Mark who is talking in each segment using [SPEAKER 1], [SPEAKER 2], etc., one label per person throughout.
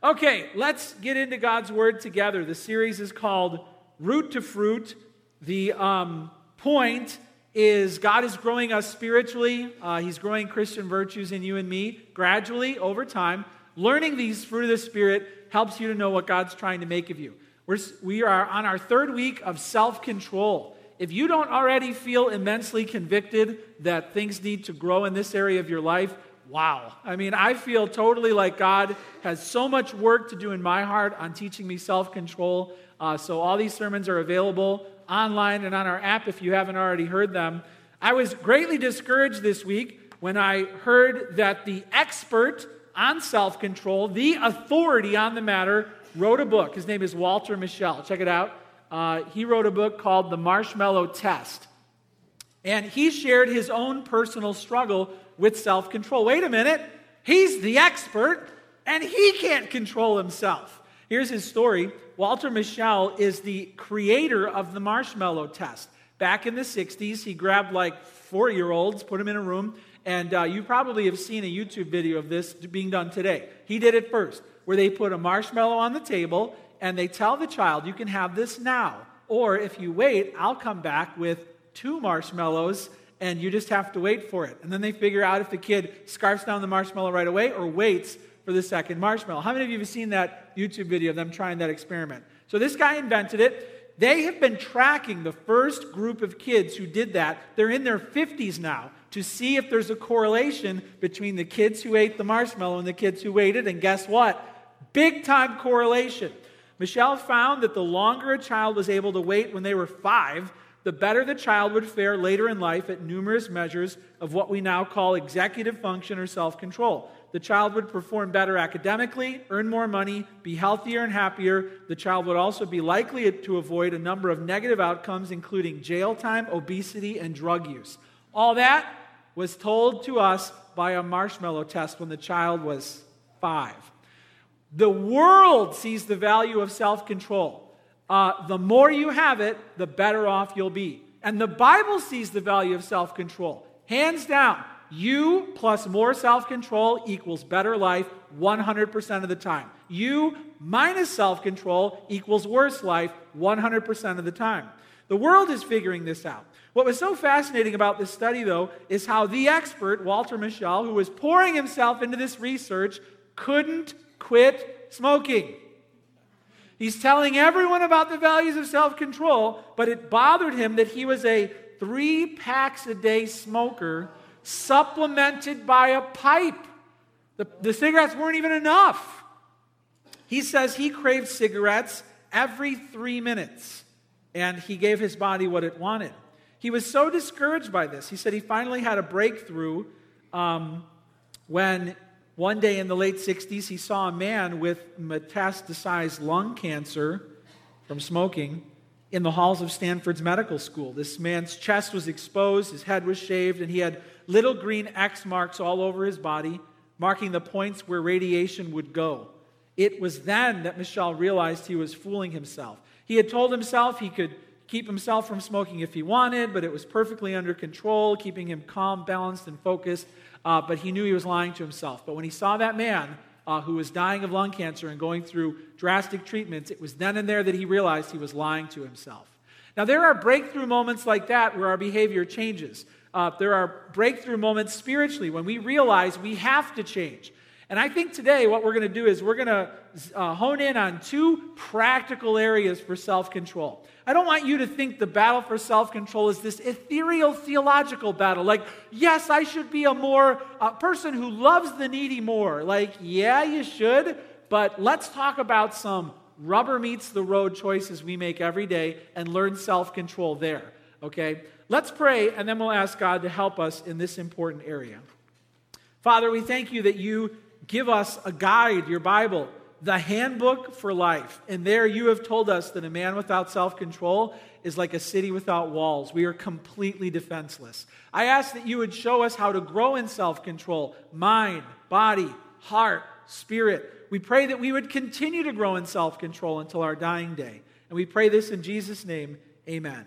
[SPEAKER 1] Okay, let's get into God's Word together. The series is called Root to Fruit. The um, point is God is growing us spiritually. Uh, he's growing Christian virtues in you and me gradually over time. Learning these fruit of the Spirit helps you to know what God's trying to make of you. We're, we are on our third week of self control. If you don't already feel immensely convicted that things need to grow in this area of your life, wow. I mean, I feel totally like God has so much work to do in my heart on teaching me self control. Uh, so, all these sermons are available online and on our app if you haven't already heard them. I was greatly discouraged this week when I heard that the expert on self control, the authority on the matter, wrote a book. His name is Walter Mischel. Check it out. Uh, he wrote a book called The Marshmallow Test. And he shared his own personal struggle with self control. Wait a minute, he's the expert and he can't control himself. Here's his story Walter Mischel is the creator of the marshmallow test. Back in the 60s, he grabbed like four year olds, put them in a room, and uh, you probably have seen a YouTube video of this being done today. He did it first, where they put a marshmallow on the table and they tell the child, You can have this now. Or if you wait, I'll come back with two marshmallows and you just have to wait for it. And then they figure out if the kid scarfs down the marshmallow right away or waits for the second marshmallow. How many of you have seen that YouTube video of them trying that experiment? So this guy invented it. They have been tracking the first group of kids who did that. They're in their 50s now to see if there's a correlation between the kids who ate the marshmallow and the kids who waited. And guess what? Big time correlation. Mischel found that the longer a child was able to wait when they were five, the better the child would fare later in life at numerous measures of what we now call executive function or self control. The child would perform better academically, earn more money, be healthier and happier. The child would also be likely to avoid a number of negative outcomes, including jail time, obesity, and drug use. All that was told to us by a marshmallow test when the child was five. The world sees the value of self control uh, the more you have it, the better off you'll be. And the Bible sees the value of self control. Hands down, you plus more self control equals better life 100% of the time. You minus self control equals worse life 100% of the time. The world is figuring this out. What was so fascinating about this study, though, is how the expert, Walter Mischel, who was pouring himself into this research, couldn't quit smoking. He's telling everyone about the values of self control, but it bothered him that he was a three packs a day smoker supplemented by a pipe. The, the cigarettes weren't even enough. He says he craved cigarettes every three minutes, and he gave his body what it wanted. He was so discouraged by this. He said he finally had a breakthrough um, when one day in the late 60s, he saw a man with metastasized lung cancer from smoking in the halls of Stanford's medical school. This man's chest was exposed, his head was shaved, and he had little green X marks all over his body, marking the points where radiation would go. It was then that Mischel realized he was fooling himself. He had told himself he could keep himself from smoking if he wanted, but it was perfectly under control, keeping him calm, balanced, and focused uh, but he knew he was lying to himself. But when he saw that man uh, who was dying of lung cancer and going through drastic treatments, it was then and there that he realized he was lying to himself. Now, there are breakthrough moments like that where our behavior changes. Uh, there are breakthrough moments spiritually when we realize we have to change. And I think today what we're going to do is we're going to uh, hone in on two practical areas for self control. I don't want you to think the battle for self control is this ethereal theological battle. Like, yes, I should be a more person who loves the needy more. Like, yeah, you should, but let's talk about some rubber meets the road choices we make every day and learn self control there. Okay? Let's pray, and then we'll ask God to help us in this important area. Father, we thank you that you give us a guide, your Bible, the handbook for life. And there you have told us that a man without self control is like a city without walls. We are completely defenseless. I ask that you would show us how to grow in self control mind, body, heart, spirit. We pray that we would continue to grow in self control until our dying day. And we pray this in Jesus' name. Amen.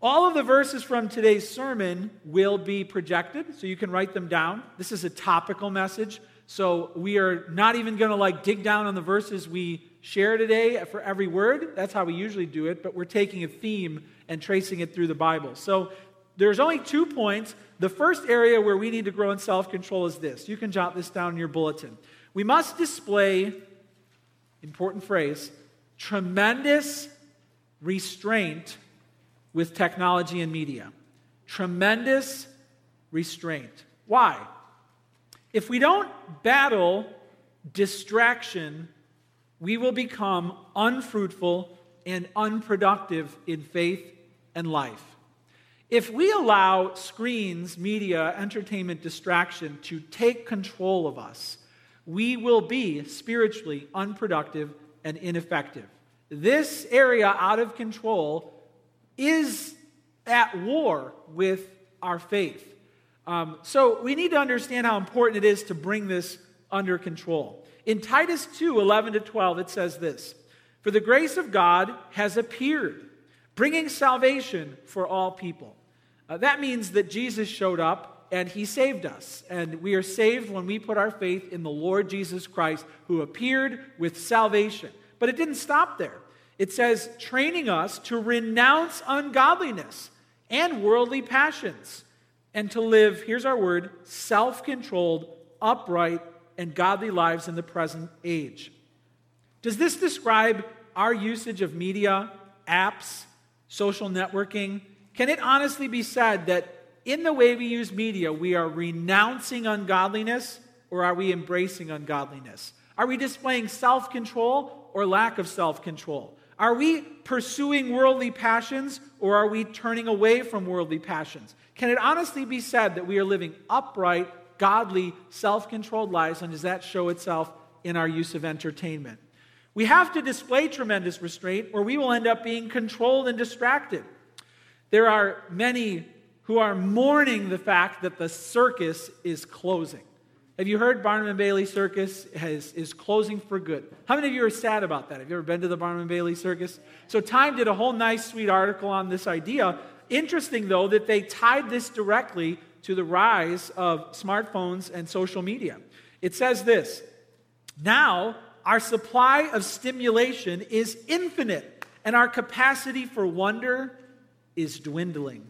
[SPEAKER 1] All of the verses from today's sermon will be projected, so you can write them down. This is a topical message. So we are not even going to like dig down on the verses we share today for every word. That's how we usually do it, but we're taking a theme and tracing it through the Bible. So there's only two points. The first area where we need to grow in self control is this. You can jot this down in your bulletin. We must display, important phrase, tremendous restraint with technology and media. Tremendous restraint. Why? If we don't battle distraction, we will become unfruitful and unproductive in faith and life. If we allow screens, media, entertainment, distraction to take control of us, we will be spiritually unproductive and ineffective. This area out of control is at war with our faith. Um, so we need to understand how important it is to bring this under control. In Titus 2 11 to 12, it says this For the grace of God has appeared, bringing salvation for all people. Uh, that means that Jesus showed up and he saved us. And we are saved when we put our faith in the Lord Jesus Christ, who appeared with salvation. But it didn't stop there. It says, training us to renounce ungodliness and worldly passions and to live, here's our word, self controlled, upright, and godly lives in the present age. Does this describe our usage of media, apps, social networking? Can it honestly be said that in the way we use media, we are renouncing ungodliness or are we embracing ungodliness? Are we displaying self control or lack of self control? Are we pursuing worldly passions or are we turning away from worldly passions? Can it honestly be said that we are living upright, godly, self controlled lives, and does that show itself in our use of entertainment? We have to display tremendous restraint or we will end up being controlled and distracted. There are many who are mourning the fact that the circus is closing. Have you heard Barnum and Bailey Circus has, is closing for good? How many of you are sad about that? Have you ever been to the Barnum and Bailey Circus? So Time did a whole nice, sweet article on this idea. Interesting, though, that they tied this directly to the rise of smartphones and social media. It says this Now, our supply of stimulation is infinite, and our capacity for wonder is dwindling.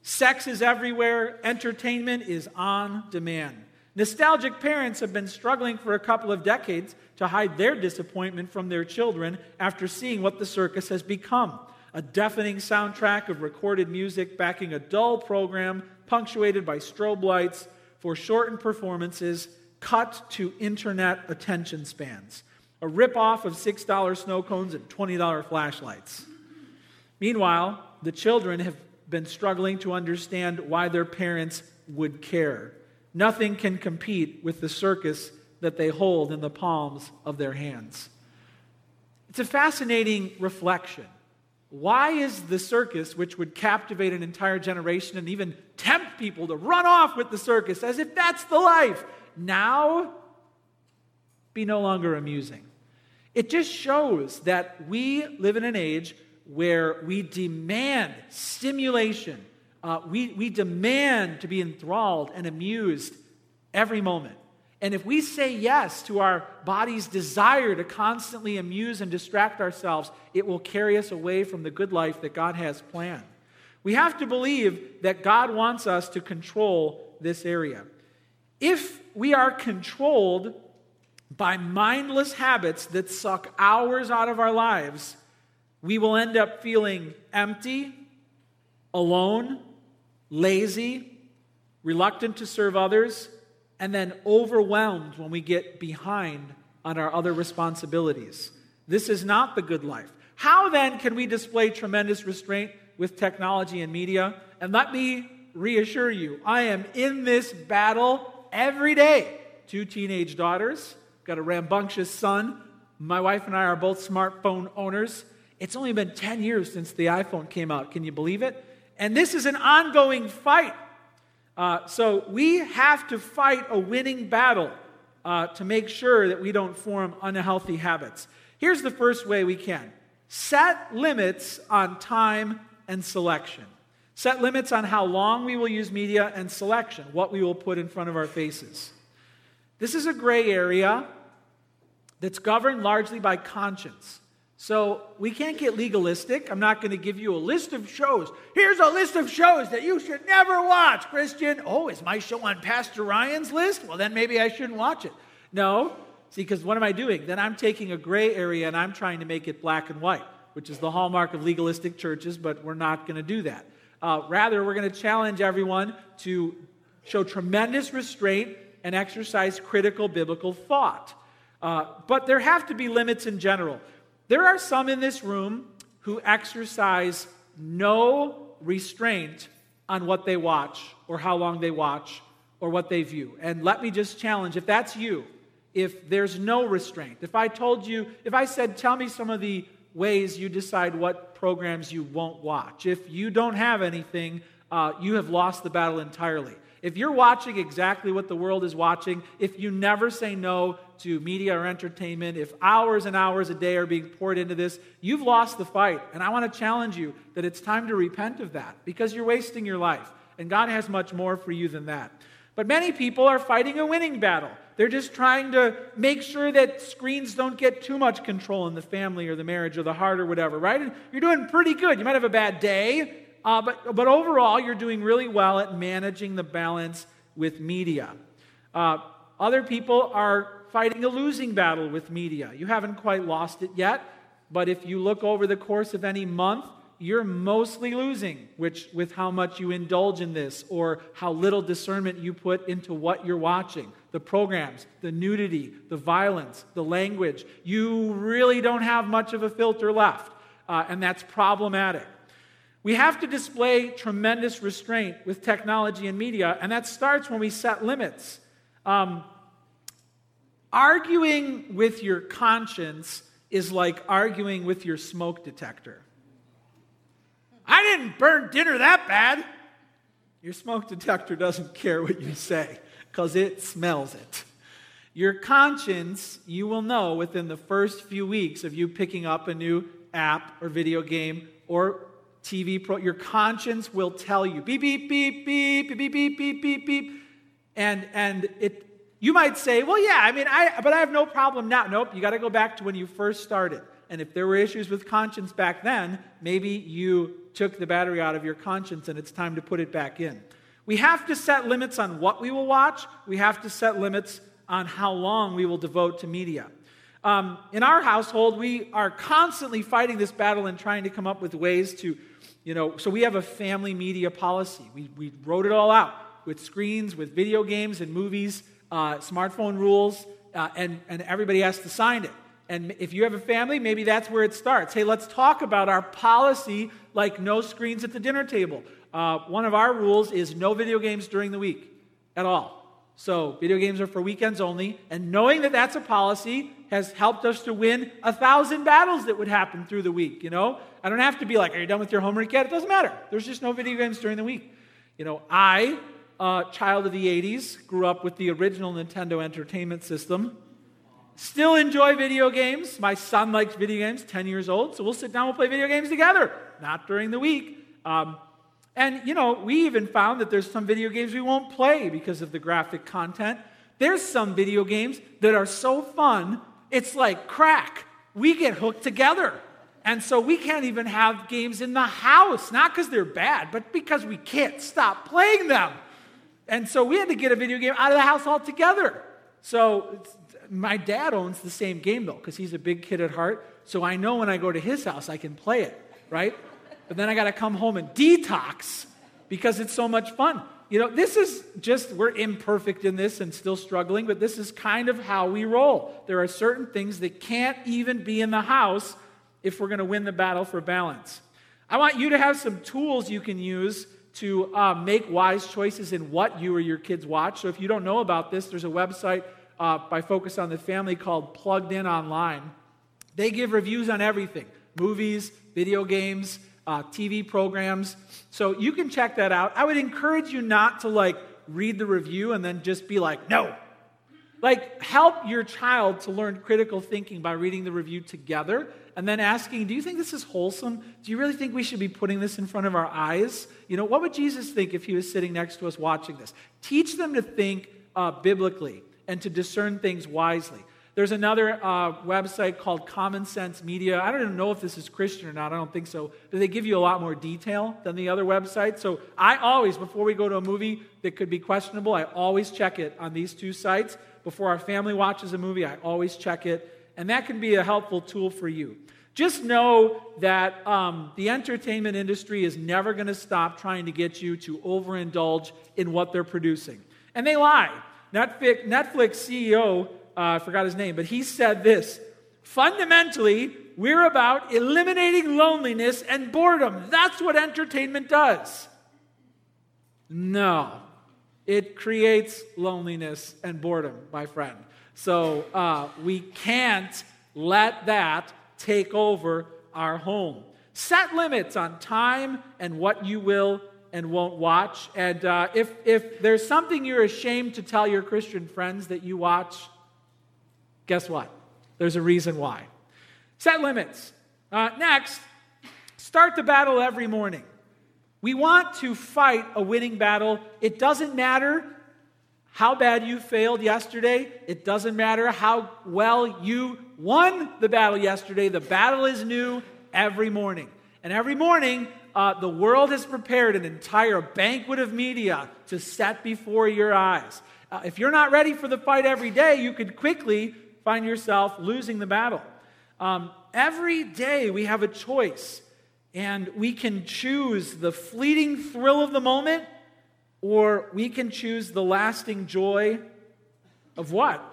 [SPEAKER 1] Sex is everywhere, entertainment is on demand. Nostalgic parents have been struggling for a couple of decades to hide their disappointment from their children after seeing what the circus has become a deafening soundtrack of recorded music backing a dull program punctuated by strobe lights foreshortened performances cut to internet attention spans, a ripoff of $6 snow cones and $20 flashlights. Meanwhile, the children have been struggling to understand why their parents would care. Nothing can compete with the circus that they hold in the palms of their hands. It's a fascinating reflection. Why is the circus, which would captivate an entire generation and even tempt people to run off with the circus as if that's the life, now be no longer amusing? It just shows that we live in an age where we demand stimulation uh, we, we demand to be enthralled and amused every moment. And if we say yes to our body's desire to constantly amuse and distract ourselves, it will carry us away from the good life that God has planned. We have to believe that God wants us to control this area. If we are controlled by mindless habits that suck hours out of our lives, we will end up feeling empty, alone, lazy, reluctant to serve others, and then overwhelmed when we get behind on our other responsibilities. This is not the good life. How then can we display tremendous restraint with technology and media? And let me reassure you, I am in this battle every day. Two teenage daughters, got a rambunctious son. My wife and I are both smartphone owners. It's only been 10 years since the iPhone came out. Can you believe it? And this is an ongoing fight. Uh, so we have to fight a winning battle uh, to make sure that we don't form unhealthy habits. Here's the first way we can set limits on time and selection. Set limits on how long we will use media and selection, what we will put in front of our faces. This is a gray area that's governed largely by conscience. So we can't get legalistic. I'm not going to give you a list of shows. Here's a list of shows that you should never watch, Christian. Oh, is my show on Pastor Ryan's list? Well, then maybe I shouldn't watch it. No. See, because what am I doing? Then I'm taking a gray area and I'm trying to make it black and white, which is the hallmark of legalistic churches, but we're not going to do that. Uh, rather, we're going to challenge everyone to show tremendous restraint and exercise critical biblical thought. Uh, but there have to be limits in general. There are some in this room who exercise no restraint on what they watch or how long they watch or what they view. And let me just challenge if that's you, if there's no restraint, if I told you, if I said, tell me some of the ways you decide what programs you won't watch, if you don't have anything, uh, you have lost the battle entirely. If you're watching exactly what the world is watching, if you never say no to media or entertainment, if hours and hours a day are being poured into this, you've lost the fight. And I want to challenge you that it's time to repent of that because you're wasting your life. And God has much more for you than that. But many people are fighting a winning battle. They're just trying to make sure that screens don't get too much control in the family or the marriage or the heart or whatever, right? And you're doing pretty good. You might have a bad day, uh, but, but overall, you're doing really well at managing the balance with media. Uh, other people are fighting a losing battle with media. You haven't quite lost it yet, but if you look over the course of any month, you're mostly losing which, with how much you indulge in this or how little discernment you put into what you're watching the programs, the nudity, the violence, the language. You really don't have much of a filter left, uh, and that's problematic. We have to display tremendous restraint with technology and media, and that starts when we set limits. Um, arguing with your conscience is like arguing with your smoke detector. I didn't burn dinner that bad. Your smoke detector doesn't care what you say because it smells it. Your conscience, you will know within the first few weeks of you picking up a new app or video game or TV pro, your conscience will tell you beep, beep, beep, beep, beep, beep, beep, beep, beep, beep. And, and it, you might say, well, yeah, I mean, I, but I have no problem now. Nope, you got to go back to when you first started. And if there were issues with conscience back then, maybe you took the battery out of your conscience and it's time to put it back in. We have to set limits on what we will watch. We have to set limits on how long we will devote to media. Um, in our household, we are constantly fighting this battle and trying to come up with ways to you know, so we have a family media policy. We, we wrote it all out with screens, with video games and movies, uh, smartphone rules, uh, and, and everybody has to sign it. And if you have a family, maybe that's where it starts. Hey, let's talk about our policy like no screens at the dinner table. Uh, one of our rules is no video games during the week at all. So, video games are for weekends only. And knowing that that's a policy has helped us to win a thousand battles that would happen through the week. You know, I don't have to be like, "Are you done with your homework yet?" It doesn't matter. There's just no video games during the week. You know, I, uh, child of the '80s, grew up with the original Nintendo Entertainment System. Still enjoy video games. My son likes video games, 10 years old, so we'll sit down, we'll play video games together. Not during the week. Um, and, you know, we even found that there's some video games we won't play because of the graphic content. There's some video games that are so fun it's like crack. We get hooked together. And so we can't even have games in the house, not because they're bad, but because we can't stop playing them. And so we had to get a video game out of the house altogether. So my dad owns the same game though, because he's a big kid at heart. So I know when I go to his house, I can play it, right? But then I got to come home and detox because it's so much fun. You know, this is just, we're imperfect in this and still struggling, but this is kind of how we roll. There are certain things that can't even be in the house if we're going to win the battle for balance. I want you to have some tools you can use to uh, make wise choices in what you or your kids watch. So if you don't know about this, there's a website uh, by Focus on the Family called Plugged In Online. They give reviews on everything movies, video games, uh, TV programs. So you can check that out. I would encourage you not to like read the review and then just be like, no. Like, help your child to learn critical thinking by reading the review together and then asking, do you think this is wholesome? Do you really think we should be putting this in front of our eyes? You know, what would Jesus think if he was sitting next to us watching this? Teach them to think uh, biblically. and to discern things wisely. There's another uh, website called Common Sense Media. I don't even know if this is Christian or not. I don't think so. But they give you a lot more detail than the other websites. So I always, before we go to a movie that could be questionable, I always check it on these two sites. Before our family watches a movie, I always check it. And that can be a helpful tool for you. Just know that um, the entertainment industry is never going to stop trying to get you to overindulge in what they're producing. And they lie. Netflix, Netflix CEO uh, I forgot his name, but he said this fundamentally, we're about eliminating loneliness and boredom. That's what entertainment does. No, it creates loneliness and boredom, my friend. So uh, we can't let that take over our home. Set limits on time and what you will and won't watch. And uh, if, if there's something you're ashamed to tell your Christian friends that you watch, Guess what? There's a reason why. Set limits. Uh, next, start the battle every morning. We want to fight a winning battle. It doesn't matter how bad you failed yesterday. It doesn't matter how well you won the battle yesterday. The battle is new every morning. And every morning, uh, the world has prepared an entire banquet of media to set before your eyes. Uh, if you're not ready for the fight every day, you could quickly find yourself losing the battle. Um, every day we have a choice, and we can choose the fleeting thrill of the moment, or we can choose the lasting joy of what?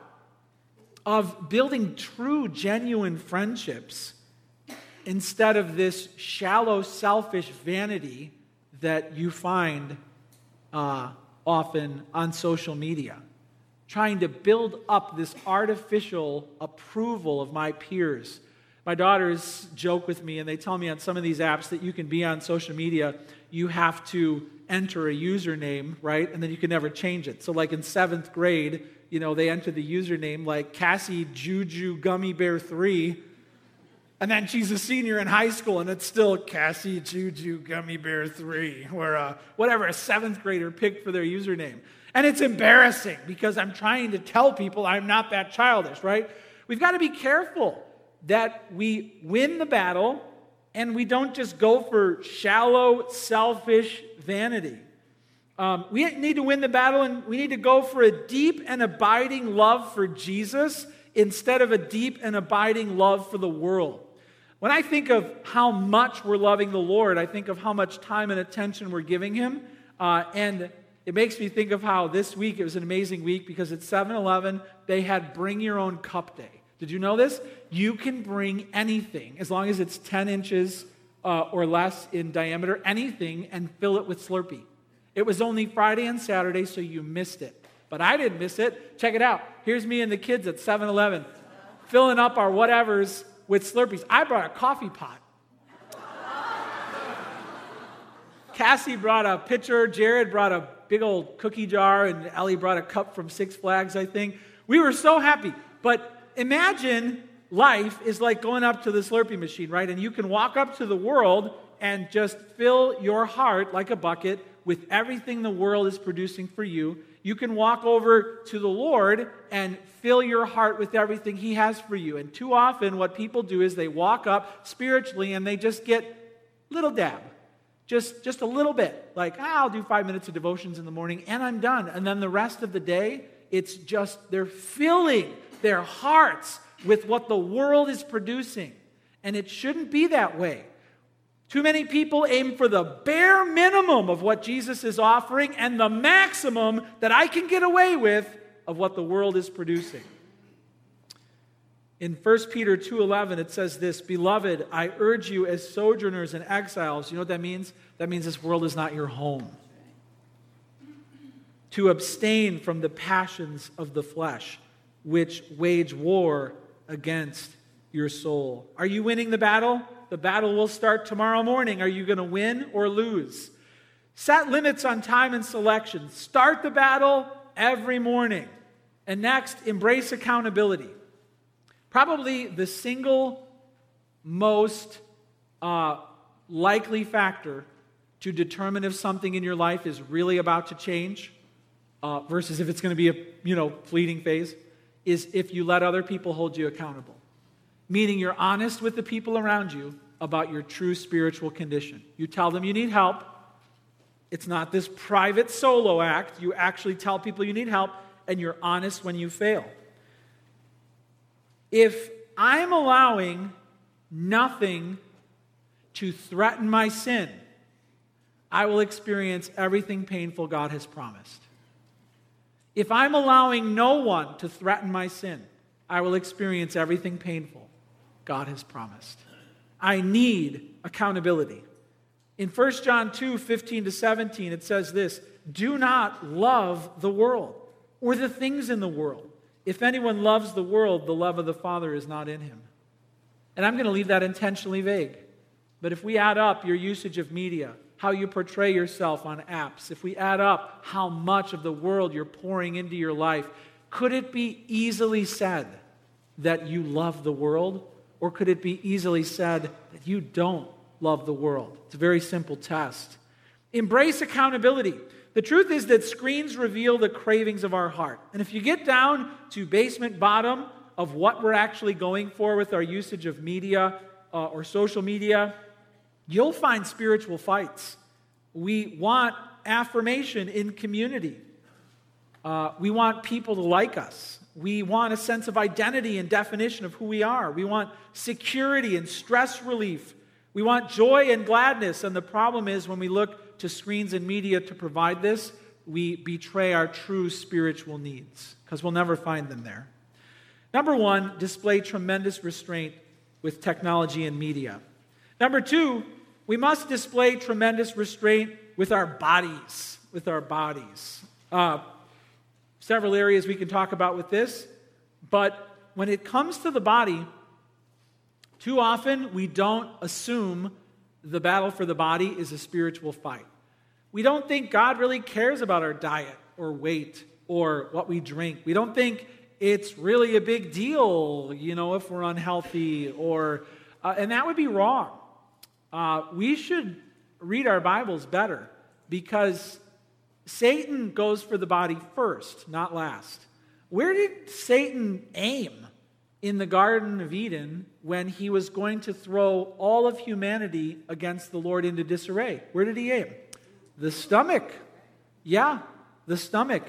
[SPEAKER 1] Of building true, genuine friendships instead of this shallow, selfish vanity that you find uh, often on social media trying to build up this artificial approval of my peers. My daughters joke with me, and they tell me on some of these apps that you can be on social media, you have to enter a username, right? And then you can never change it. So, like in seventh grade, you know, they enter the username like Cassie Juju Gummy Bear 3. And then she's a senior in high school, and it's still Cassie Juju Gummy Bear 3, or uh, whatever a seventh grader picked for their username. And it's embarrassing because I'm trying to tell people I'm not that childish, right? We've got to be careful that we win the battle and we don't just go for shallow, selfish vanity. Um, we need to win the battle and we need to go for a deep and abiding love for Jesus instead of a deep and abiding love for the world. When I think of how much we're loving the Lord, I think of how much time and attention we're giving Him. Uh, and it makes me think of how this week it was an amazing week because at 7 Eleven, they had Bring Your Own Cup Day. Did you know this? You can bring anything as long as it's 10 inches uh, or less in diameter, anything, and fill it with Slurpee. It was only Friday and Saturday, so you missed it. But I didn't miss it. Check it out. Here's me and the kids at 7 Eleven filling up our whatevers with Slurpees. I brought a coffee pot. Cassie brought a pitcher, Jared brought a big old cookie jar, and Ellie brought a cup from Six Flags, I think. We were so happy. But imagine life is like going up to the Slurpee machine, right? And you can walk up to the world and just fill your heart like a bucket with everything the world is producing for you. You can walk over to the Lord and fill your heart with everything He has for you. And too often, what people do is they walk up spiritually and they just get little dab, just, just a little bit. Like, ah, I'll do five minutes of devotions in the morning and I'm done. And then the rest of the day, it's just they're filling their hearts with what the world is producing. And it shouldn't be that way. Too many people aim for the bare minimum of what Jesus is offering and the maximum that I can get away with of what the world is producing. In 1 Peter 2:11 it says this, "Beloved, I urge you as sojourners and exiles." You know what that means? That means this world is not your home. To abstain from the passions of the flesh, which wage war against your soul. Are you winning the battle? The battle will start tomorrow morning. Are you going to win or lose? Set limits on time and selection. Start the battle every morning. And next, embrace accountability. Probably the single most uh, likely factor to determine if something in your life is really about to change uh, versus if it's going to be a you know fleeting phase, is if you let other people hold you accountable. Meaning you're honest with the people around you about your true spiritual condition. You tell them you need help. It's not this private solo act. You actually tell people you need help, and you're honest when you fail. If I'm allowing nothing to threaten my sin, I will experience everything painful God has promised. If I'm allowing no one to threaten my sin, I will experience everything painful God has promised. I need accountability. In 1 John 2 15 to 17, it says this Do not love the world or the things in the world. If anyone loves the world, the love of the Father is not in him. And I'm going to leave that intentionally vague. But if we add up your usage of media, how you portray yourself on apps, if we add up how much of the world you're pouring into your life, could it be easily said that you love the world? Or could it be easily said that you don't love the world? It's a very simple test. Embrace accountability. The truth is that screens reveal the cravings of our heart. And if you get down to basement bottom of what we're actually going for with our usage of media uh, or social media, you'll find spiritual fights. We want affirmation in community. Uh, we want people to like us. We want a sense of identity and definition of who we are. We want security and stress relief. We want joy and gladness. And the problem is when we look to screens and media to provide this, we betray our true spiritual needs because we'll never find them there. Number one, display tremendous restraint with technology and media. Number two, we must display tremendous restraint with our bodies. With our bodies. Uh, several areas we can talk about with this, but when it comes to the body, too often we don't assume the battle for the body is a spiritual fight. We don't think God really cares about our diet or weight or what we drink. We don't think it's really a big deal, you know, if we're unhealthy or, uh, and that would be wrong. Uh, we should read our Bibles better because Satan goes for the body first, not last. Where did Satan aim in the Garden of Eden when he was going to throw all of humanity against the Lord into disarray? Where did he aim? The stomach. Yeah, the stomach.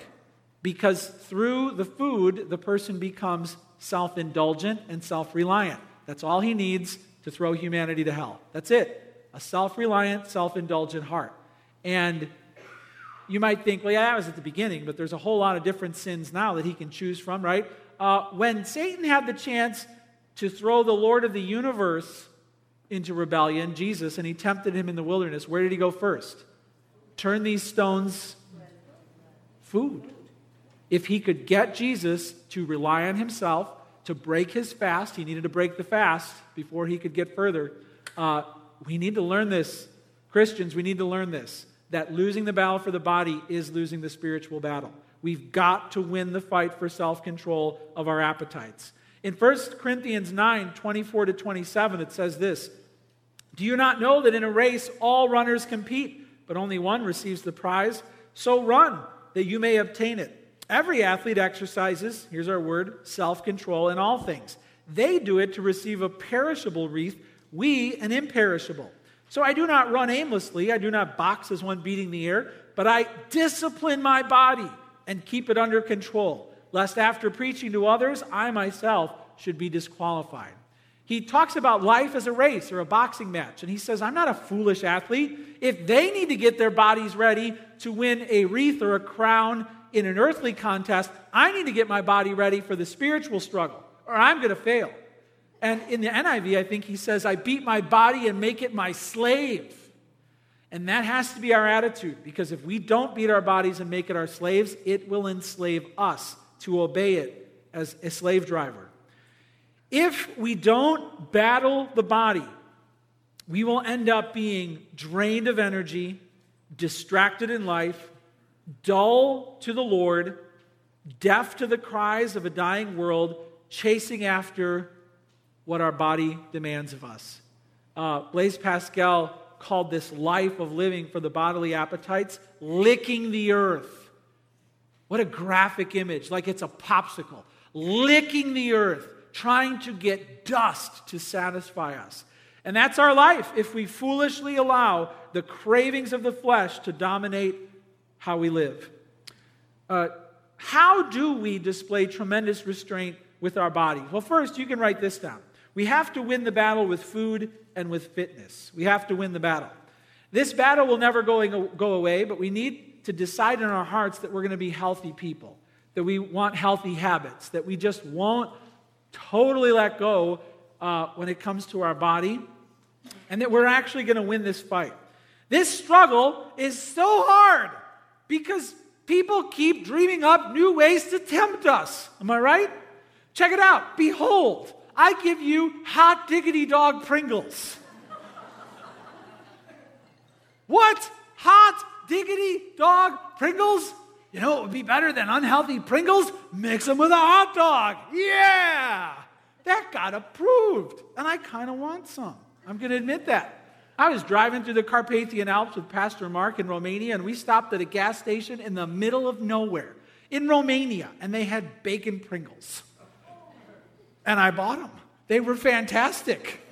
[SPEAKER 1] Because through the food, the person becomes self indulgent and self reliant. That's all he needs to throw humanity to hell. That's it. A self reliant, self indulgent heart. And you might think, well, yeah, that was at the beginning, but there's a whole lot of different sins now that he can choose from, right? Uh, when Satan had the chance to throw the Lord of the universe into rebellion, Jesus, and he tempted him in the wilderness, where did he go first? Turn these stones food. If he could get Jesus to rely on himself, to break his fast. He needed to break the fast before he could get further. Uh, we need to learn this. Christians, we need to learn this that losing the battle for the body is losing the spiritual battle. We've got to win the fight for self control of our appetites. In 1 Corinthians 9 24 to 27, it says this Do you not know that in a race all runners compete, but only one receives the prize? So run, that you may obtain it. Every athlete exercises, here's our word, self control in all things. They do it to receive a perishable wreath, we an imperishable. So I do not run aimlessly, I do not box as one beating the air, but I discipline my body and keep it under control, lest after preaching to others, I myself should be disqualified. He talks about life as a race or a boxing match, and he says, I'm not a foolish athlete. If they need to get their bodies ready to win a wreath or a crown in an earthly contest, I need to get my body ready for the spiritual struggle, or I'm going to fail. And in the NIV, I think he says, I beat my body and make it my slave. And that has to be our attitude, because if we don't beat our bodies and make it our slaves, it will enslave us to obey it as a slave driver. If we don't battle the body, we will end up being drained of energy, distracted in life, dull to the Lord, deaf to the cries of a dying world, chasing after what our body demands of us. Uh, Blaise Pascal called this life of living for the bodily appetites licking the earth. What a graphic image, like it's a popsicle, licking the earth, trying to get dust to satisfy us. And that's our life if we foolishly allow the cravings of the flesh to dominate how we live. Uh, how do we display tremendous restraint with our body? Well, first, you can write this down. We have to win the battle with food and with fitness. We have to win the battle. This battle will never go, go away, but we need to decide in our hearts that we're going to be healthy people, that we want healthy habits, that we just won't totally let go uh, when it comes to our body, and that we're actually going to win this fight. This struggle is so hard because people keep dreaming up new ways to tempt us. Am I right? Check it out. Behold, I give you hot diggity dog Pringles. what? Hot diggity dog Pringles? You know, it would be better than unhealthy Pringles? Mix them with a hot dog. Yeah! That got approved. And I kind of want some. I'm going to admit that. I was driving through the Carpathian Alps with Pastor Mark in Romania, and we stopped at a gas station in the middle of nowhere in Romania, and they had bacon Pringles. And I bought them. They were fantastic.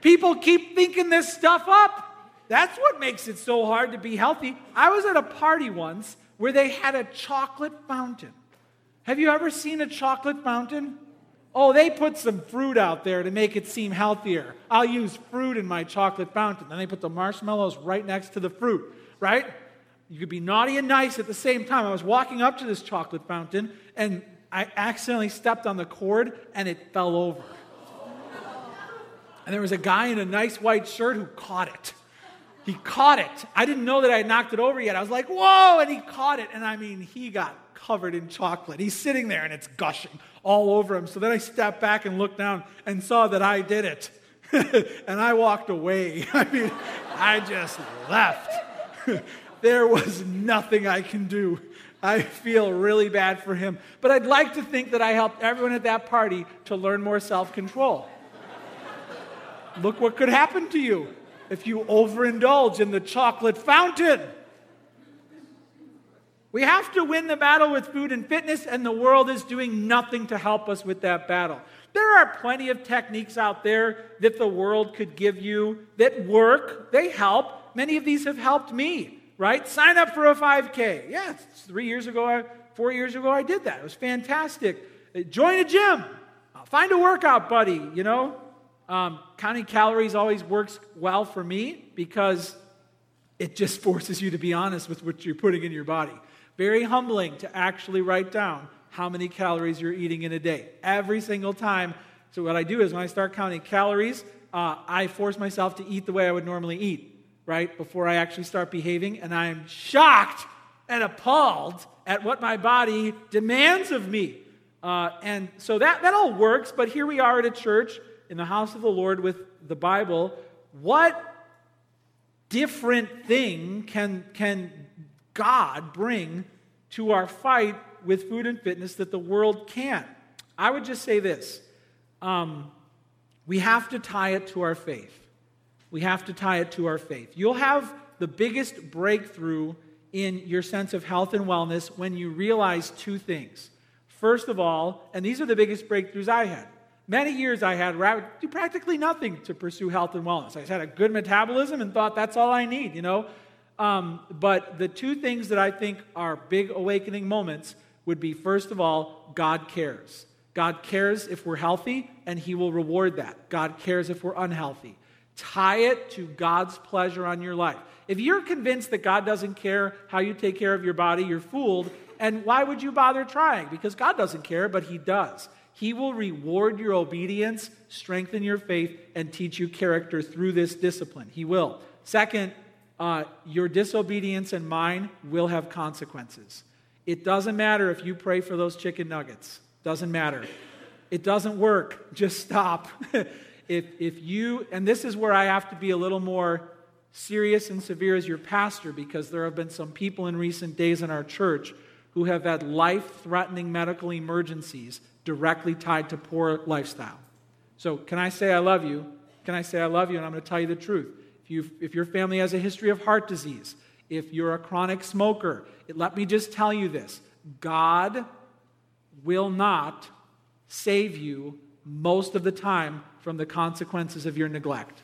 [SPEAKER 1] People keep thinking this stuff up. That's what makes it so hard to be healthy. I was at a party once where they had a chocolate fountain. Have you ever seen a chocolate fountain? Oh, they put some fruit out there to make it seem healthier. I'll use fruit in my chocolate fountain. Then they put the marshmallows right next to the fruit, right? You could be naughty and nice at the same time. I was walking up to this chocolate fountain and I accidentally stepped on the cord and it fell over. And there was a guy in a nice white shirt who caught it. He caught it. I didn't know that I had knocked it over yet. I was like, whoa, and he caught it. And I mean, he got covered in chocolate. He's sitting there and it's gushing all over him. So then I stepped back and looked down and saw that I did it. and I walked away. I mean, I just left. there was nothing I can do. I feel really bad for him. But I'd like to think that I helped everyone at that party to learn more self control. Look what could happen to you if you overindulge in the chocolate fountain. We have to win the battle with food and fitness, and the world is doing nothing to help us with that battle. There are plenty of techniques out there that the world could give you that work, they help. Many of these have helped me, right? Sign up for a 5K. Yeah, three years ago, four years ago, I did that. It was fantastic. Join a gym, find a workout buddy, you know. Um, counting calories always works well for me because it just forces you to be honest with what you're putting in your body. Very humbling to actually write down how many calories you're eating in a day every single time. So, what I do is when I start counting calories, uh, I force myself to eat the way I would normally eat, right? Before I actually start behaving. And I'm shocked and appalled at what my body demands of me. Uh, and so that, that all works, but here we are at a church in the house of the Lord with the Bible. What different thing can, can God bring to our fight with food and fitness that the world can't? I would just say this um, we have to tie it to our faith. We have to tie it to our faith. You'll have the biggest breakthrough in your sense of health and wellness when you realize two things. First of all, and these are the biggest breakthroughs I had. Many years I had do practically nothing to pursue health and wellness. I just had a good metabolism and thought that's all I need, you know. Um, but the two things that I think are big awakening moments would be first of all, God cares. God cares if we're healthy, and He will reward that. God cares if we're unhealthy. Tie it to God's pleasure on your life. If you're convinced that God doesn't care how you take care of your body, you're fooled. And why would you bother trying? Because God doesn't care, but He does. He will reward your obedience, strengthen your faith, and teach you character through this discipline. He will. Second, uh, your disobedience and mine will have consequences. It doesn't matter if you pray for those chicken nuggets. Doesn't matter. It doesn't work. Just stop. if, if you, and this is where I have to be a little more serious and severe as your pastor because there have been some people in recent days in our church who have had life threatening medical emergencies directly tied to poor lifestyle. So, can I say I love you? Can I say I love you? And I'm going to tell you the truth. If, you if your family has a history of heart disease, if you're a chronic smoker, it, let me just tell you this God will not save you most of the time from the consequences of your neglect.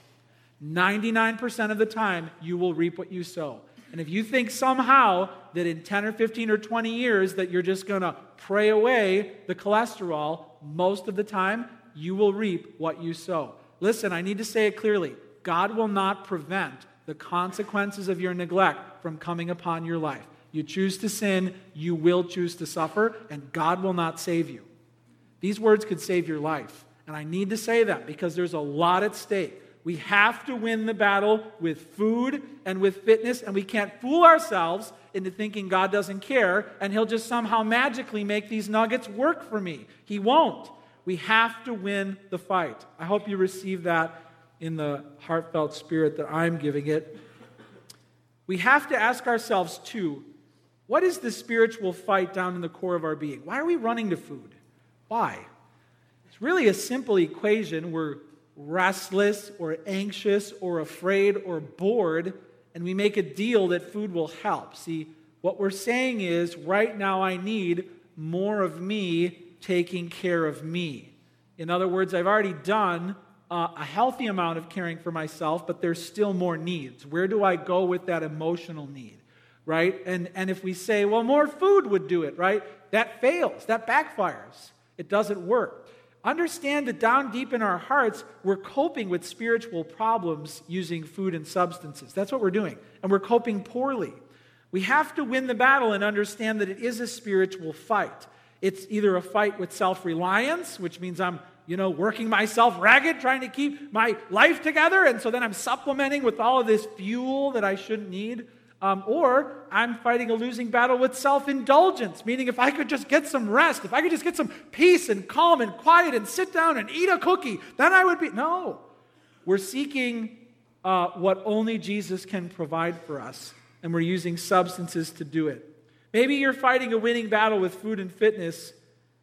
[SPEAKER 1] 99% of the time, you will reap what you sow. And if you think somehow that in 10 or 15 or 20 years that you're just going to pray away the cholesterol, most of the time, you will reap what you sow. Listen, I need to say it clearly. God will not prevent the consequences of your neglect from coming upon your life. You choose to sin, you will choose to suffer, and God will not save you. These words could save your life. And I need to say that because there's a lot at stake. We have to win the battle with food and with fitness, and we can't fool ourselves into thinking God doesn't care and He'll just somehow magically make these nuggets work for me. He won't. We have to win the fight. I hope you receive that in the heartfelt spirit that I'm giving it. We have to ask ourselves, too, what is the spiritual fight down in the core of our being? Why are we running to food? Why? It's really a simple equation. We're restless or anxious or afraid or bored, and we make a deal that food will help. See, what we're saying is right now I need more of me taking care of me. In other words, I've already done uh, a healthy amount of caring for myself, but there's still more needs. Where do I go with that emotional need? Right? And, and if we say, well, more food would do it, right? That fails, that backfires. It doesn't work. Understand that down deep in our hearts, we're coping with spiritual problems using food and substances. That's what we're doing. And we're coping poorly. We have to win the battle and understand that it is a spiritual fight. It's either a fight with self reliance, which means I'm, you know, working myself ragged, trying to keep my life together. And so then I'm supplementing with all of this fuel that I shouldn't need. Um, or I'm fighting a losing battle with self indulgence, meaning if I could just get some rest, if I could just get some peace and calm and quiet and sit down and eat a cookie, then I would be. No. We're seeking uh, what only Jesus can provide for us, and we're using substances to do it. Maybe you're fighting a winning battle with food and fitness.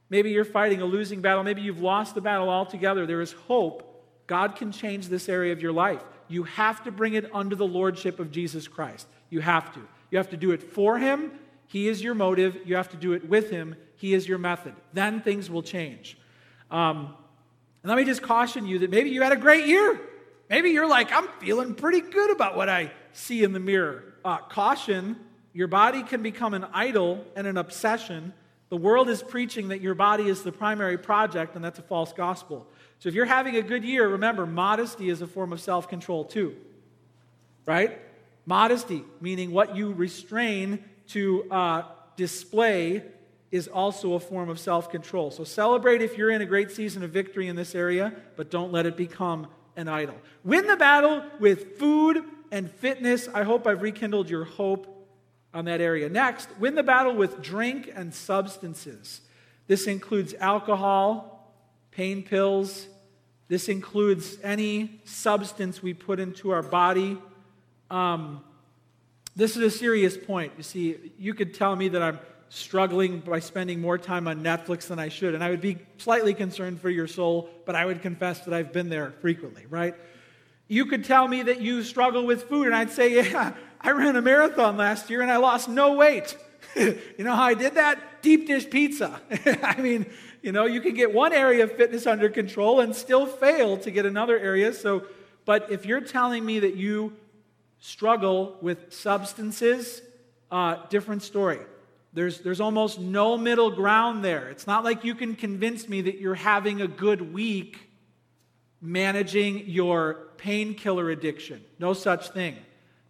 [SPEAKER 1] Maybe you're fighting a losing battle. Maybe you've lost the battle altogether. There is hope. God can change this area of your life. You have to bring it under the lordship of Jesus Christ. You have to. You have to do it for Him. He is your motive. You have to do it with Him. He is your method. Then things will change. Um, and let me just caution you that maybe you had a great year. Maybe you're like, I'm feeling pretty good about what I see in the mirror. Uh, caution, your body can become an idol and an obsession. The world is preaching that your body is the primary project, and that's a false gospel. So if you're having a good year, remember, modesty is a form of self control too. Right? Modesty, meaning what you restrain to uh, display, is also a form of self control. So celebrate if you're in a great season of victory in this area, but don't let it become an idol. Win the battle with food and fitness. I hope I've rekindled your hope on that area. Next, win the battle with drink and substances. This includes alcohol, pain pills. This includes any substance we put into our body um, this is a serious point. You see, you could tell me that I'm struggling by spending more time on Netflix than I should, and I would be slightly concerned for your soul, but I would confess that I've been there frequently, right? You could tell me that you struggle with food, and I'd say, Yeah, I ran a marathon last year and I lost no weight. you know how I did that? Deep dish pizza. I mean, you know, you can get one area of fitness under control and still fail to get another area. So, but if you're telling me that you struggle with substances, uh, different story. There's, there's almost no middle ground there. It's not like you can convince me that you're having a good week managing your painkiller addiction. No such thing.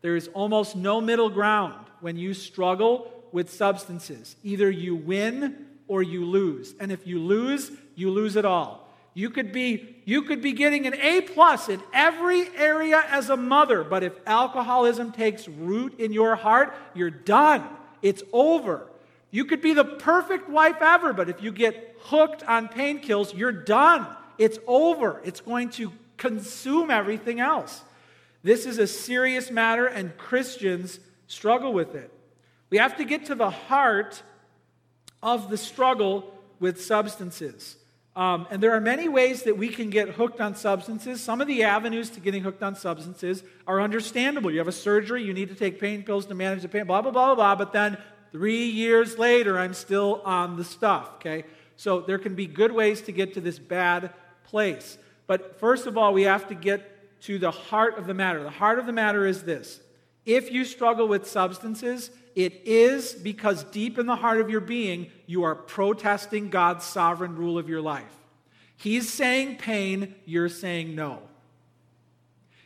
[SPEAKER 1] There is almost no middle ground when you struggle with substances. Either you win or you lose. And if you lose, you lose it all. You could be you could be getting an A plus in every area as a mother, but if alcoholism takes root in your heart, you're done. It's over. You could be the perfect wife ever, but if you get hooked on painkillers, you're done. It's over. It's going to consume everything else. This is a serious matter, and Christians struggle with it. We have to get to the heart of the struggle with substances. Um, and there are many ways that we can get hooked on substances. Some of the avenues to getting hooked on substances are understandable. You have a surgery, you need to take pain pills to manage the pain, blah, blah, blah, blah, blah. But then three years later, I'm still on the stuff, okay? So there can be good ways to get to this bad place. But first of all, we have to get to the heart of the matter. The heart of the matter is this if you struggle with substances, it is because deep in the heart of your being, you are protesting God's sovereign rule of your life. He's saying pain, you're saying no.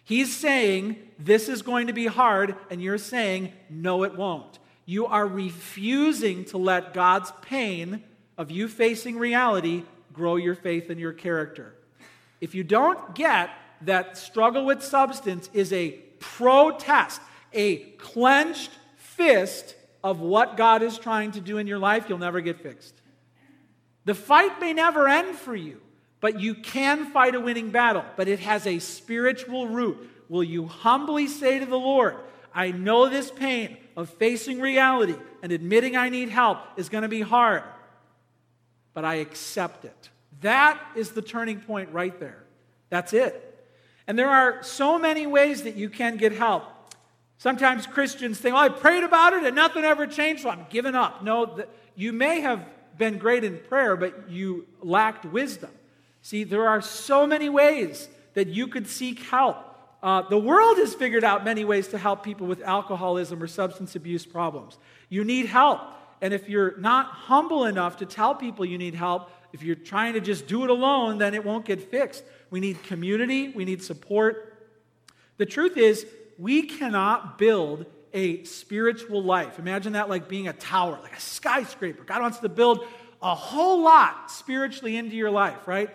[SPEAKER 1] He's saying this is going to be hard, and you're saying no, it won't. You are refusing to let God's pain of you facing reality grow your faith and your character. If you don't get that struggle with substance is a protest, a clenched fist of what God is trying to do in your life, you'll never get fixed. The fight may never end for you, but you can fight a winning battle, but it has a spiritual root. Will you humbly say to the Lord, I know this pain of facing reality and admitting I need help is going to be hard, but I accept it. That is the turning point right there. That's it. And there are so many ways that you can get help. Sometimes Christians think, well, I prayed about it and nothing ever changed, so I'm giving up. No, you may have been great in prayer, but you lacked wisdom. See, there are so many ways that you could seek help. Uh, the world has figured out many ways to help people with alcoholism or substance abuse problems. You need help. And if you're not humble enough to tell people you need help, if you're trying to just do it alone, then it won't get fixed. We need community, we need support. The truth is, we cannot build a spiritual life. Imagine that like being a tower, like a skyscraper. God wants to build a whole lot spiritually into your life, right?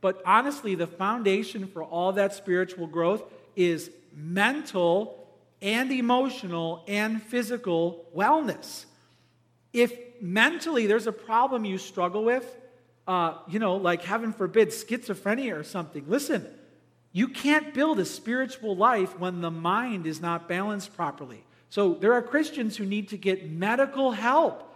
[SPEAKER 1] But honestly, the foundation for all that spiritual growth is mental and emotional and physical wellness. If mentally there's a problem you struggle with, uh, you know, like heaven forbid, schizophrenia or something, listen, you can't build a spiritual life when the mind is not balanced properly. So there are Christians who need to get medical help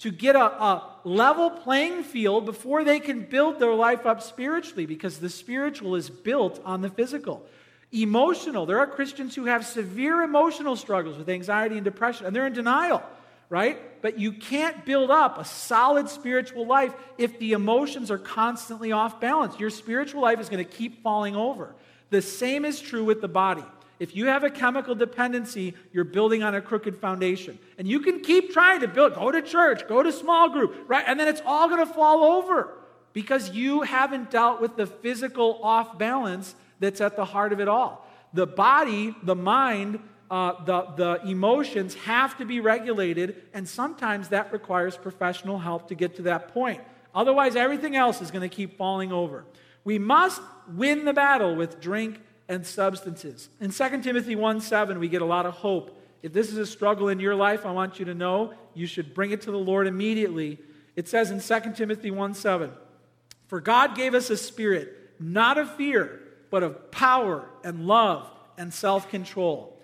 [SPEAKER 1] to get a, a, level playing field before they can build their life up spiritually because the spiritual is built on the physical. Emotional. There are Christians who have severe emotional struggles with anxiety and depression, and they're in denial right? But you can't build up a solid spiritual life if the emotions are constantly off balance. Your spiritual life is going to keep falling over. The same is true with the body. If you have a chemical dependency, you're building on a crooked foundation. And you can keep trying to build, go to church, go to small group, right? And then it's all going to fall over because you haven't dealt with the physical off balance that's at the heart of it all. The body, the mind, uh, the, the emotions have to be regulated, and sometimes that requires professional help to get to that point. Otherwise, everything else is going to keep falling over. We must win the battle with drink and substances. In 2 Timothy 1 7, we get a lot of hope. If this is a struggle in your life, I want you to know you should bring it to the Lord immediately. It says in 2 Timothy 1 7, For God gave us a spirit, not of fear, but of power and love and self control.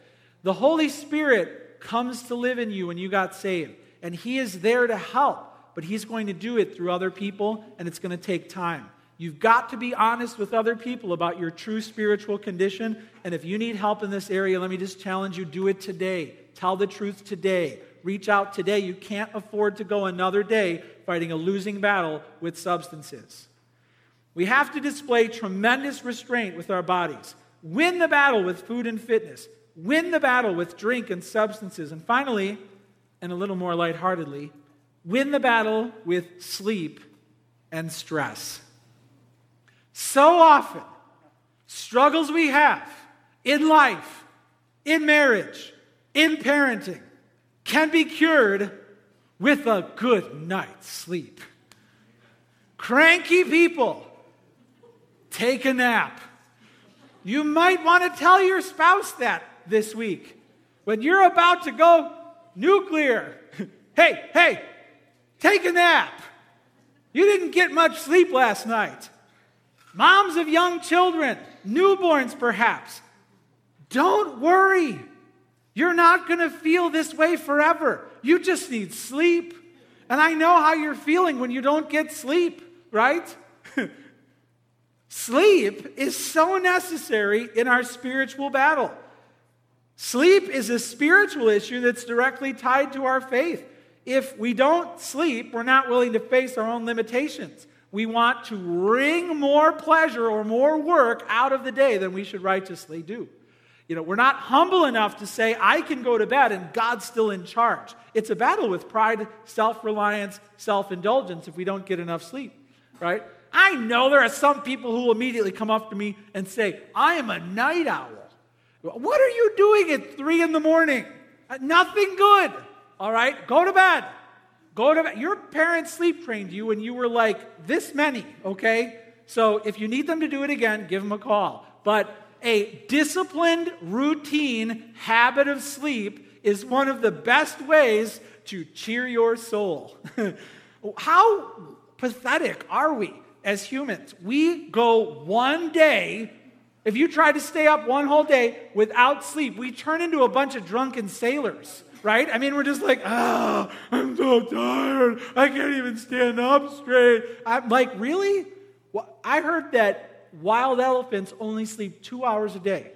[SPEAKER 1] The Holy Spirit comes to live in you when you got saved, and He is there to help, but He's going to do it through other people, and it's going to take time. You've got to be honest with other people about your true spiritual condition. And if you need help in this area, let me just challenge you do it today. Tell the truth today. Reach out today. You can't afford to go another day fighting a losing battle with substances. We have to display tremendous restraint with our bodies. Win the battle with food and fitness win the battle with drink and substances. And finally, and a little more lightheartedly, win the battle with sleep and stress. So often, struggles we have in life, in marriage, in parenting can be cured with a good night's sleep. Cranky people, take a nap. You might want to tell your spouse that this week. When you're about to go nuclear, hey, hey, take a nap. You didn't get much sleep last night. Moms of young children, newborns perhaps, don't worry. You're not going to feel this way forever. You just need sleep. And I know how you're feeling when you don't get sleep, right? sleep is so necessary in our spiritual battle. Sleep is a spiritual issue that's directly tied to our faith. if we don't sleep, we're not willing to face our own limitations. We want to wring more pleasure or more work out of the day than we should righteously do. You know, we're not humble enough to say, I can go to bed and God's still in charge. It's a battle with pride, self reliance, self indulgence if we don't get enough sleep, right? I know there are some people who will immediately come up to me and say, I am a night owl. What are you doing at three in the morning? Uh, nothing good. All right, go to bed. Go to bed. Your parents sleep trained you when you were like this many, okay? So if you need them to do it again, give them a call. But a disciplined, routine habit of sleep is one of the best ways to cheer your soul. How pathetic are we as humans? We go one day, if you try to stay up one whole day without sleep, we turn into a bunch of drunken sailors right? I mean, we're just like, oh, I'm so tired. I can't even stand up straight. I'm like, really? Well, I heard that wild elephants only sleep two hours a day.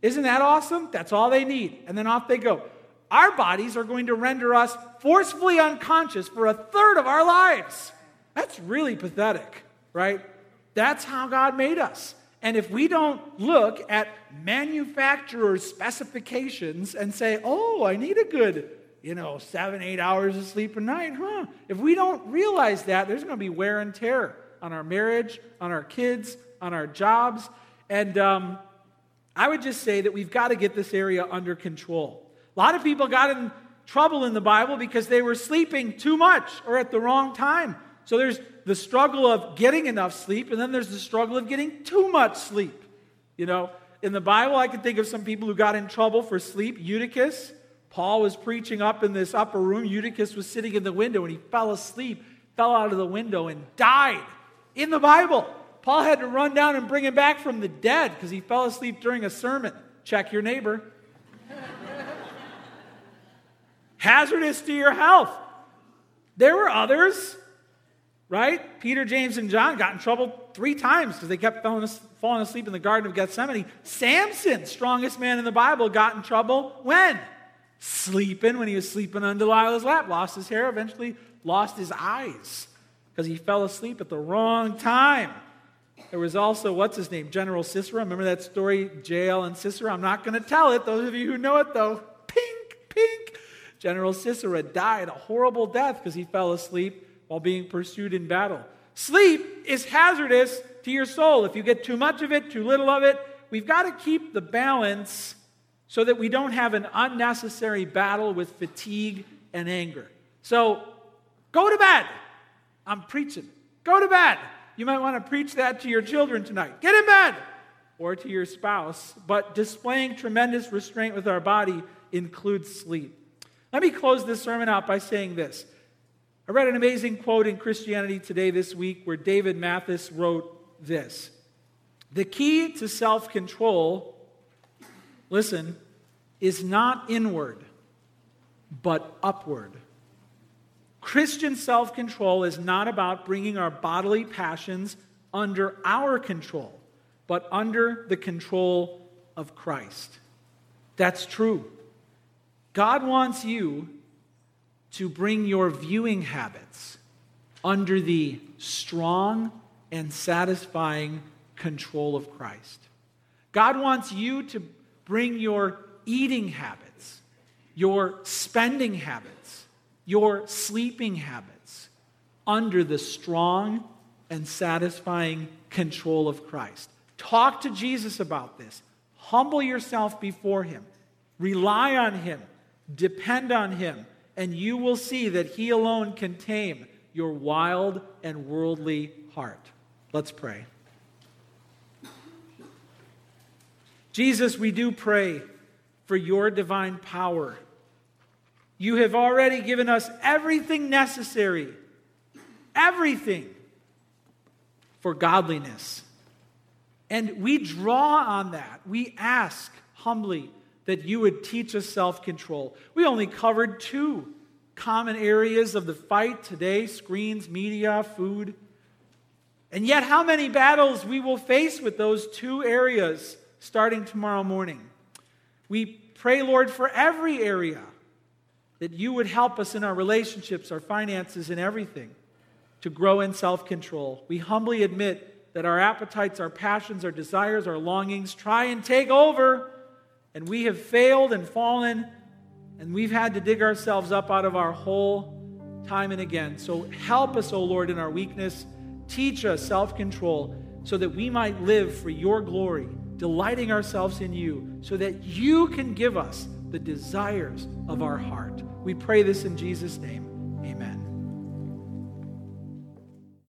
[SPEAKER 1] Isn't that awesome? That's all they need. And then off they go. Our bodies are going to render us forcefully unconscious for a third of our lives. That's really pathetic, right? That's how God made us. And if we don't look at manufacturer's specifications and say, oh, I need a good, you know, seven, eight hours of sleep a night, huh? If we don't realize that, there's going to be wear and tear on our marriage, on our kids, on our jobs. And um, I would just say that we've got to get this area under control. A lot of people got in trouble in the Bible because they were sleeping too much or at the wrong time. So there's the struggle of getting enough sleep, and then there's the struggle of getting too much sleep. You know, in the Bible, I can think of some people who got in trouble for sleep. Eutychus, Paul was preaching up in this upper room. Eutychus was sitting in the window and he fell asleep, fell out of the window, and died. In the Bible, Paul had to run down and bring him back from the dead because he fell asleep during a sermon. Check your neighbor. Hazardous to your health. There were others, right? Peter, James, and John got in trouble three times because they kept falling, asleep in the Garden of Gethsemane. Samson, strongest man in the Bible, got in trouble when? Sleeping, when he was sleeping on Delilah's lap, lost his hair, eventually lost his eyes because he fell asleep at the wrong time. There was also, what's his name? General Sisera. Remember that story, Jael and Sisera? I'm not going to tell it. Those of you who know it, though, pink, pink. General Sisera died a horrible death because he fell asleep while being pursued in battle. Sleep is hazardous to your soul. If you get too much of it, too little of it, we've got to keep the balance so that we don't have an unnecessary battle with fatigue and anger. So go to bed. I'm preaching. Go to bed. You might want to preach that to your children tonight. Get in bed or to your spouse. But displaying tremendous restraint with our body includes sleep. Let me close this sermon out by saying this. I read an amazing quote in Christianity Today this week where David Mathis wrote this The key to self control, listen, is not inward, but upward. Christian self control is not about bringing our bodily passions under our control, but under the control of Christ. That's true. God wants you to bring your viewing habits under the strong and satisfying control of Christ. God wants you to bring your eating habits, your spending habits, your sleeping habits under the strong and satisfying control of Christ. Talk to Jesus about this. Humble yourself before Him. Rely on Him. Depend on Him. And you will see that He alone can tame your wild and worldly heart. Let's pray. Jesus, we do pray for your divine power you have already given us everything necessary, everything for godliness. And we draw on that. We ask humbly that you would teach us self control. We only covered two common areas of the fight today screens, media, food. And yet, how many battles we will face with those two areas starting tomorrow morning. We pray, Lord, for every area that you would help us in our relationships, our finances, and everything to grow in self control. We humbly admit that our appetites, our passions, our desires, our longings try and take over, and we have failed and fallen, and we've had to dig ourselves up out of our hole time and again. So help us, O Lord, in our weakness. Teach us self control so that we might live for your glory, delighting ourselves in you, so that you can give us the desires of our heart. We pray this in Jesus' name. Amen.